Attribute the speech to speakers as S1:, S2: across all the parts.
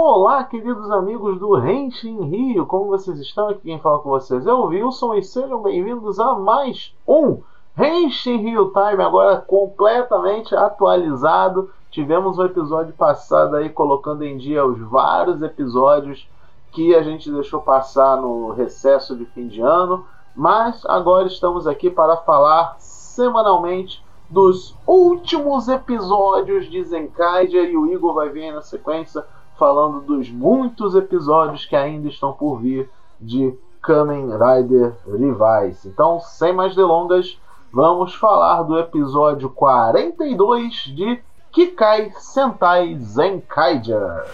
S1: Olá, queridos amigos do Renshin Rio, como vocês estão? Aqui quem fala com vocês é o Wilson e sejam bem-vindos a mais um Renshin Rio Time, agora completamente atualizado. Tivemos um episódio passado aí colocando em dia os vários episódios que a gente deixou passar no recesso de fim de ano, mas agora estamos aqui para falar semanalmente dos últimos episódios de Zenkaiger e o Igor vai vir na sequência falando dos muitos episódios que ainda estão por vir de Kamen Rider Rivais. Então, sem mais delongas, vamos falar do episódio 42 de Kikai Sentai Zenkaiger.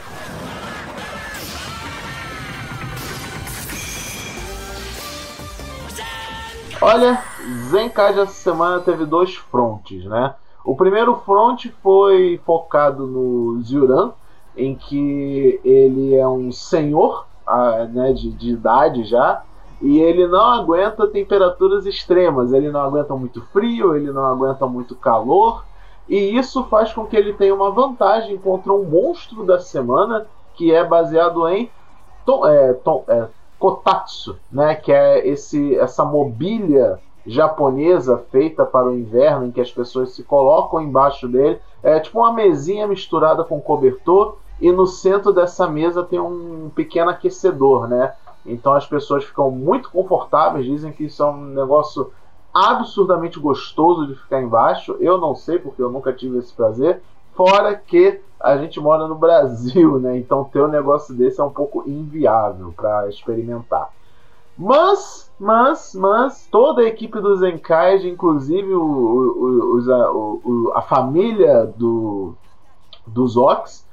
S1: Olha, Zenkaiger essa semana teve dois frontes, né? O primeiro front foi focado no Zyuran, em que ele é um senhor ah, né, de, de idade já, e ele não aguenta temperaturas extremas, ele não aguenta muito frio, ele não aguenta muito calor, e isso faz com que ele tenha uma vantagem contra um monstro da semana que é baseado em to, é, to, é, kotatsu, né, que é esse, essa mobília japonesa feita para o inverno, em que as pessoas se colocam embaixo dele. É tipo uma mesinha misturada com cobertor e no centro dessa mesa tem um pequeno aquecedor, né? Então as pessoas ficam muito confortáveis, dizem que isso é um negócio absurdamente gostoso de ficar embaixo. Eu não sei porque eu nunca tive esse prazer. Fora que a gente mora no Brasil, né? Então ter um negócio desse é um pouco inviável para experimentar. Mas, mas, mas, toda a equipe do Zenkai, inclusive o, o, o, a, a, família do, dos Ox,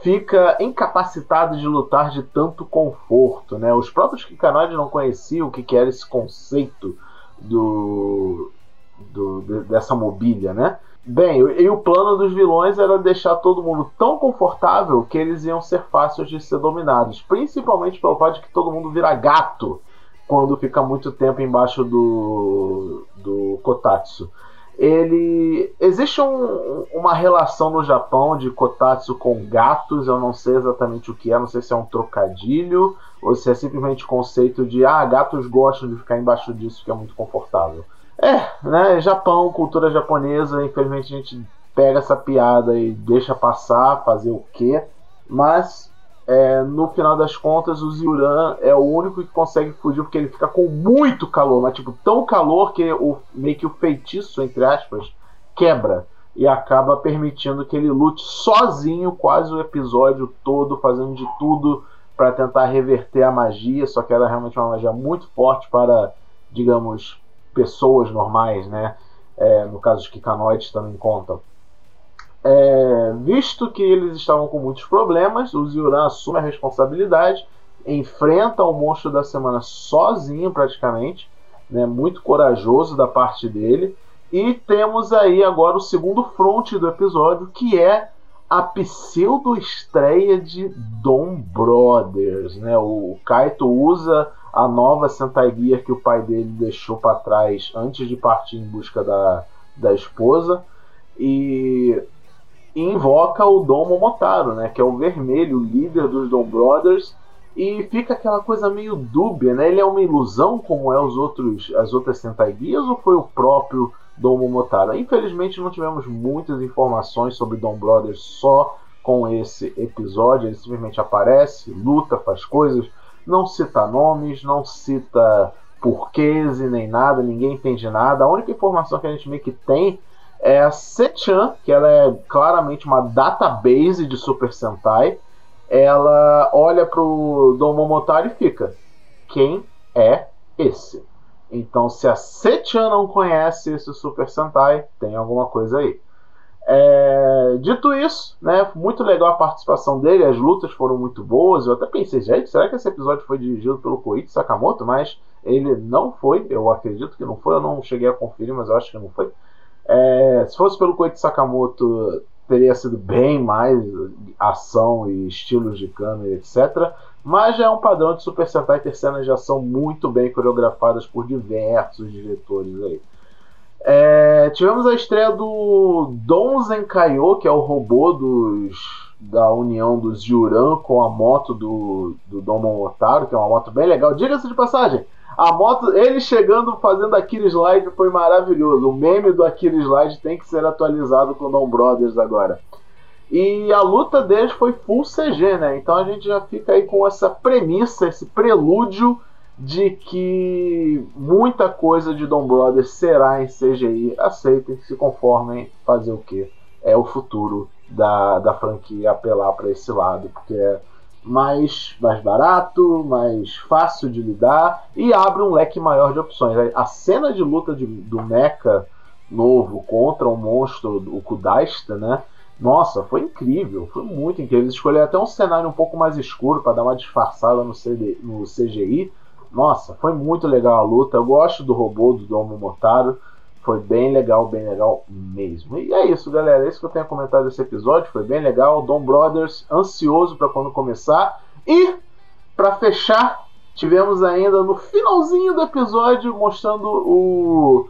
S1: fica incapacitado de lutar de tanto conforto, né? Os próprios Kikanoid não conheciam o que, era esse conceito do, do dessa mobília, né? Bem, e o plano dos vilões era deixar todo mundo tão confortável que eles iam ser fáceis de ser dominados, principalmente pelo fato de que todo mundo vira gato quando fica muito tempo embaixo do, do Kotatsu ele existe um, uma relação no Japão de Kotatsu com gatos, eu não sei exatamente o que é, não sei se é um trocadilho ou se é simplesmente conceito de ah, gatos gostam de ficar embaixo disso que é muito confortável. É, né, Japão, cultura japonesa, infelizmente a gente pega essa piada e deixa passar, fazer o quê? Mas é, no final das contas, o Zyuran é o único que consegue fugir porque ele fica com muito calor, mas tipo, tão calor que o, meio que o feitiço, entre aspas, quebra e acaba permitindo que ele lute sozinho quase o episódio todo, fazendo de tudo para tentar reverter a magia, só que ela é realmente uma magia muito forte para, digamos, pessoas normais, né? É, no caso dos Kikanoides também contam. É, visto que eles estavam com muitos problemas, o Zyuran assume a responsabilidade, enfrenta o monstro da semana sozinho praticamente, né, muito corajoso da parte dele. E temos aí agora o segundo fronte do episódio, que é a pseudo-estreia de Dom Brothers. Né? O Kaito usa a nova Sentai Gear que o pai dele deixou para trás antes de partir em busca da, da esposa. E e invoca o Dom Momotaro, né, que é o vermelho, o líder dos Dom Brothers, e fica aquela coisa meio dúbia, né? Ele é uma ilusão como é os outros as outras Sentai Guias ou foi o próprio Dom Momotaro? Infelizmente não tivemos muitas informações sobre Dom Brothers só com esse episódio, ele simplesmente aparece, luta, faz coisas, não cita nomes, não cita porquês e nem nada, ninguém entende nada. A única informação que a gente meio que tem é a Sechan, que ela é claramente uma database de Super Sentai. Ela olha pro Dom Momotaro e fica: quem é esse? Então, se a Sechan não conhece esse Super Sentai, tem alguma coisa aí. É, dito isso, né, muito legal a participação dele, as lutas foram muito boas. Eu até pensei, gente, será que esse episódio foi dirigido pelo Koichi Sakamoto? Mas ele não foi, eu acredito que não foi, eu não cheguei a conferir, mas eu acho que não foi. É, se fosse pelo Koichi Sakamoto, teria sido bem mais ação e estilos de câmera, etc. Mas já é um padrão de Super Sentai ter cenas de ação muito bem coreografadas por diversos diretores aí. É, tivemos a estreia do Don Zenkaio, que é o robô dos, da união dos Yuran com a moto do, do Dom Momotaro, que é uma moto bem legal. Diga-se de passagem, a moto, ele chegando fazendo Akira Slide foi maravilhoso. O meme do Akira Slide tem que ser atualizado com o Dom Brothers agora. E a luta deles foi full CG, né? Então a gente já fica aí com essa premissa, esse prelúdio de que muita coisa de Dom Brothers será em CGI. Aceitem, se conformem, fazer o que? É o futuro da, da franquia apelar para esse lado, porque é mais, mais barato, mais fácil de lidar e abre um leque maior de opções. A cena de luta de, do Mecha novo contra o monstro, o Kudaista, né? Nossa, foi incrível, foi muito incrível. Eles escolheram até um cenário um pouco mais escuro para dar uma disfarçada no, CD, no CGI. Nossa, foi muito legal a luta. Eu gosto do robô do Domo Motaro. Foi bem legal, bem legal mesmo. E é isso, galera. É isso que eu tenho a comentar desse episódio. Foi bem legal. Dom Brothers, ansioso para quando começar. E, para fechar, tivemos ainda no finalzinho do episódio mostrando o,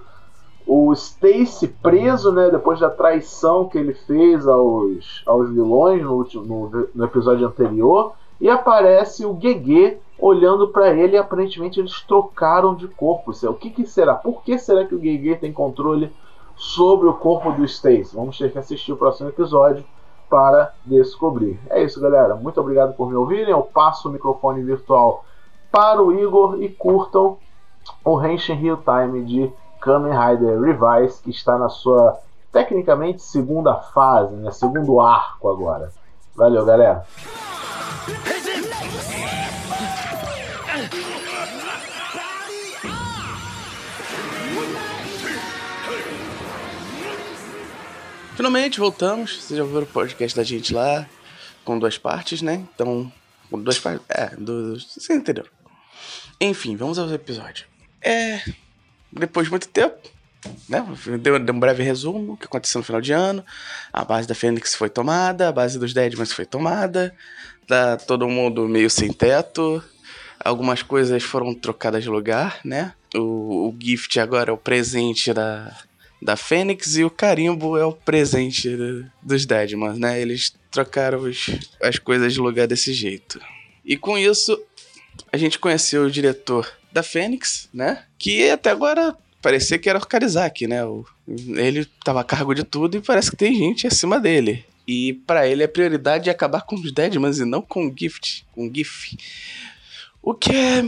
S1: o Stacy preso, né? Depois da traição que ele fez aos, aos vilões no, no, no episódio anterior. E aparece o Gegê olhando para ele aparentemente eles trocaram de corpo. O que, que será? Por que será que o Gege tem controle sobre o corpo do Stacy? Vamos ter que assistir o próximo episódio para descobrir. É isso, galera. Muito obrigado por me ouvirem. Eu passo o microfone virtual para o Igor e curtam o Henshin Real Time de Kamen Rider Revise, que está na sua tecnicamente segunda fase, né? segundo arco agora. Valeu, galera.
S2: Finalmente voltamos. Vocês já ouviram o podcast da gente lá, com duas partes, né? Então, com duas partes. É, você entendeu? Enfim, vamos ao episódio. É. Depois de muito tempo, né? Deu, deu um breve resumo o que aconteceu no final de ano. A base da Fênix foi tomada, a base dos Deadmans foi tomada. Tá todo mundo meio sem teto. Algumas coisas foram trocadas de lugar, né? O, o gift agora é o presente da, da Fênix e o carimbo é o presente dos Deadmans, né? Eles trocaram os, as coisas de lugar desse jeito. E com isso, a gente conheceu o diretor da Fênix, né? Que até agora parecia que era o Karizaki, né? O, ele estava a cargo de tudo e parece que tem gente acima dele. E para ele a prioridade é acabar com os Deadmans e não com o Gift, com o GIF. O que é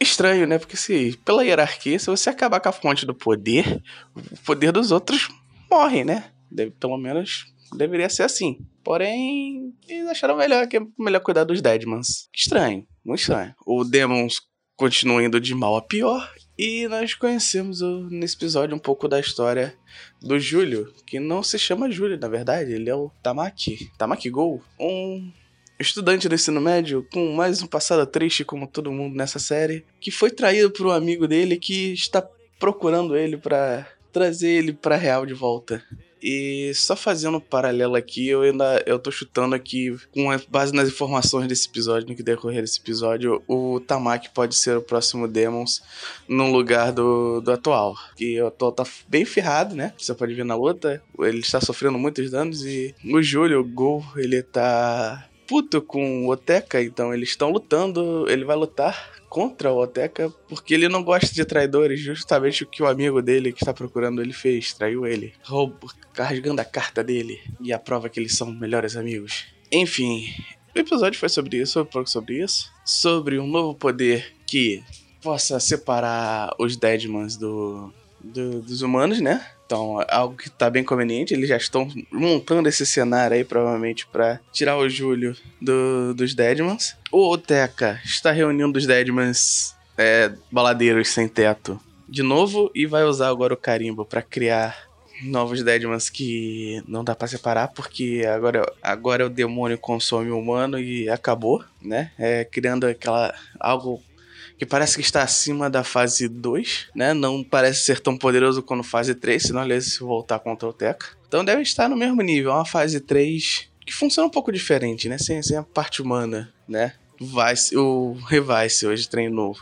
S2: estranho, né? Porque se pela hierarquia, se você acabar com a fonte do poder, o poder dos outros morre, né? Deve, pelo menos deveria ser assim. Porém, eles acharam melhor que melhor cuidar dos Deadmans. Estranho, muito estranho. O Demons continua indo de mal a pior. E nós conhecemos nesse episódio um pouco da história do Júlio, que não se chama Júlio, na verdade, ele é o Tamaki. Tamaki Go, um estudante do ensino médio com mais um passado triste como todo mundo nessa série, que foi traído por um amigo dele que está procurando ele para trazer ele para real de volta. E só fazendo um paralelo aqui, eu ainda eu tô chutando aqui, com base nas informações desse episódio, no que decorrer desse episódio, o Tamaki pode ser o próximo Demons no lugar do, do atual. Que o atual tá bem ferrado, né? Você pode ver na luta, ele está sofrendo muitos danos e o Júlio, o Gol, ele tá puto com o Oteka, então eles estão lutando, ele vai lutar contra o Oteka porque ele não gosta de traidores, justamente o que o amigo dele que está procurando ele fez, traiu ele, roubou, carregando a carta dele e a prova que eles são melhores amigos. Enfim, o episódio foi sobre isso, foi um pouco sobre isso, sobre um novo poder que possa separar os Deadmans do, do dos humanos, né? Então, é algo que tá bem conveniente. Eles já estão montando esse cenário aí, provavelmente, para tirar o Júlio do, dos Deadmans. O Oteca está reunindo os Deadmans é, baladeiros sem teto de novo e vai usar agora o carimbo para criar novos Deadmans que não dá para separar porque agora, agora o demônio consome o humano e acabou, né? É, criando aquela algo que parece que está acima da fase 2, né? Não parece ser tão poderoso quanto fase 3, senão ele se voltar contra o Teca. Então deve estar no mesmo nível, é uma fase 3 que funciona um pouco diferente, né? Sem, sem a parte humana, né? Vice, o Revice hoje treinou.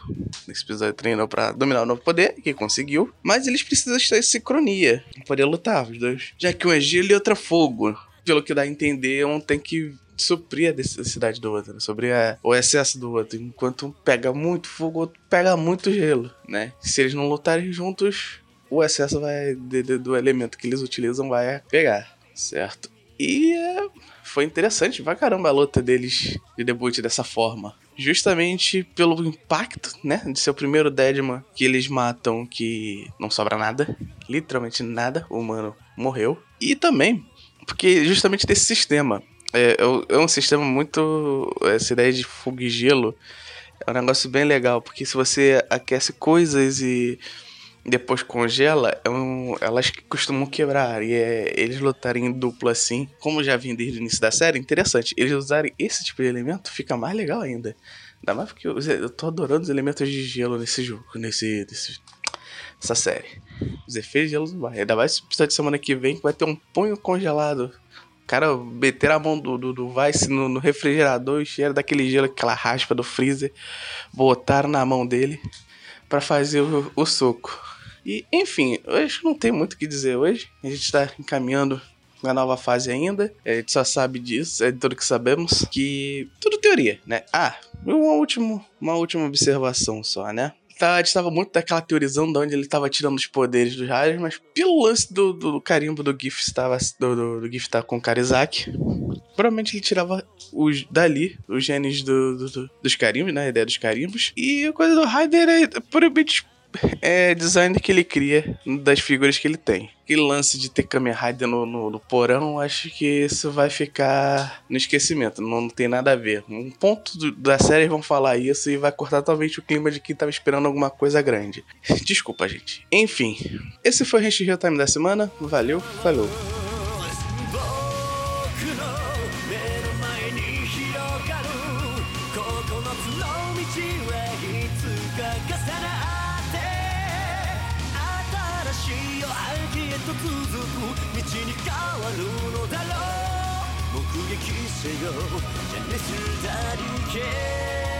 S2: Nesse episódio treinou para dominar o novo poder, que conseguiu. Mas eles precisam estar em sincronia poder lutar, os dois. Já que um é gelo e outro é fogo. pelo que dá a entender, um tem que suprir a necessidade do outro, né? sobre a, o excesso do outro. Enquanto um pega muito fogo, o outro pega muito gelo, né? Se eles não lutarem juntos, o excesso vai de, de, do elemento que eles utilizam vai pegar, certo? E é, foi interessante pra caramba a luta deles de debut dessa forma. Justamente pelo impacto, né? De ser o primeiro Deadman que eles matam que não sobra nada. Literalmente nada. O humano morreu. E também porque justamente desse sistema. É, é, um sistema muito. Essa ideia de fogo e gelo é um negócio bem legal, porque se você aquece coisas e depois congela, é um, elas costumam quebrar. E é, eles lutarem em duplo assim, como já vim desde o início da série, interessante. Eles usarem esse tipo de elemento fica mais legal ainda. Ainda mais porque eu, eu tô adorando os elementos de gelo nesse jogo, nesse, nesse essa série. Os efeitos de gelo vai. Ainda mais se precisar de semana que vem que vai ter um punho congelado cara meter a mão do, do, do Vice no, no refrigerador e cheiro daquele gelo, aquela raspa do freezer, botaram na mão dele para fazer o, o soco. E, enfim, hoje não tem muito o que dizer hoje. A gente está encaminhando uma nova fase ainda. A gente só sabe disso, é tudo que sabemos. Que. Tudo teoria, né? Ah, uma, último, uma última observação só, né? Tá, a gente tava muito daquela teorizando de onde ele tava tirando os poderes dos raios, mas pelo lance do, do carimbo do GIF estava do, do, do GIF tá com o Karizak, provavelmente ele tirava os dali, os genes do, do, dos carimbos, né? A ideia dos carimbos. E a coisa do Raider é puramente é design que ele cria das figuras que ele tem. Aquele lance de ter Kamen Rider no, no, no, porão, acho que isso vai ficar no esquecimento. Não, não tem nada a ver. Um ponto do, da série vão falar isso e vai cortar totalmente o clima de quem tava esperando alguma coisa grande. Desculpa, gente. Enfim, esse foi o Real Time da semana. Valeu, falou. わるのだろう。目撃せよ。ジャニスダだケけ。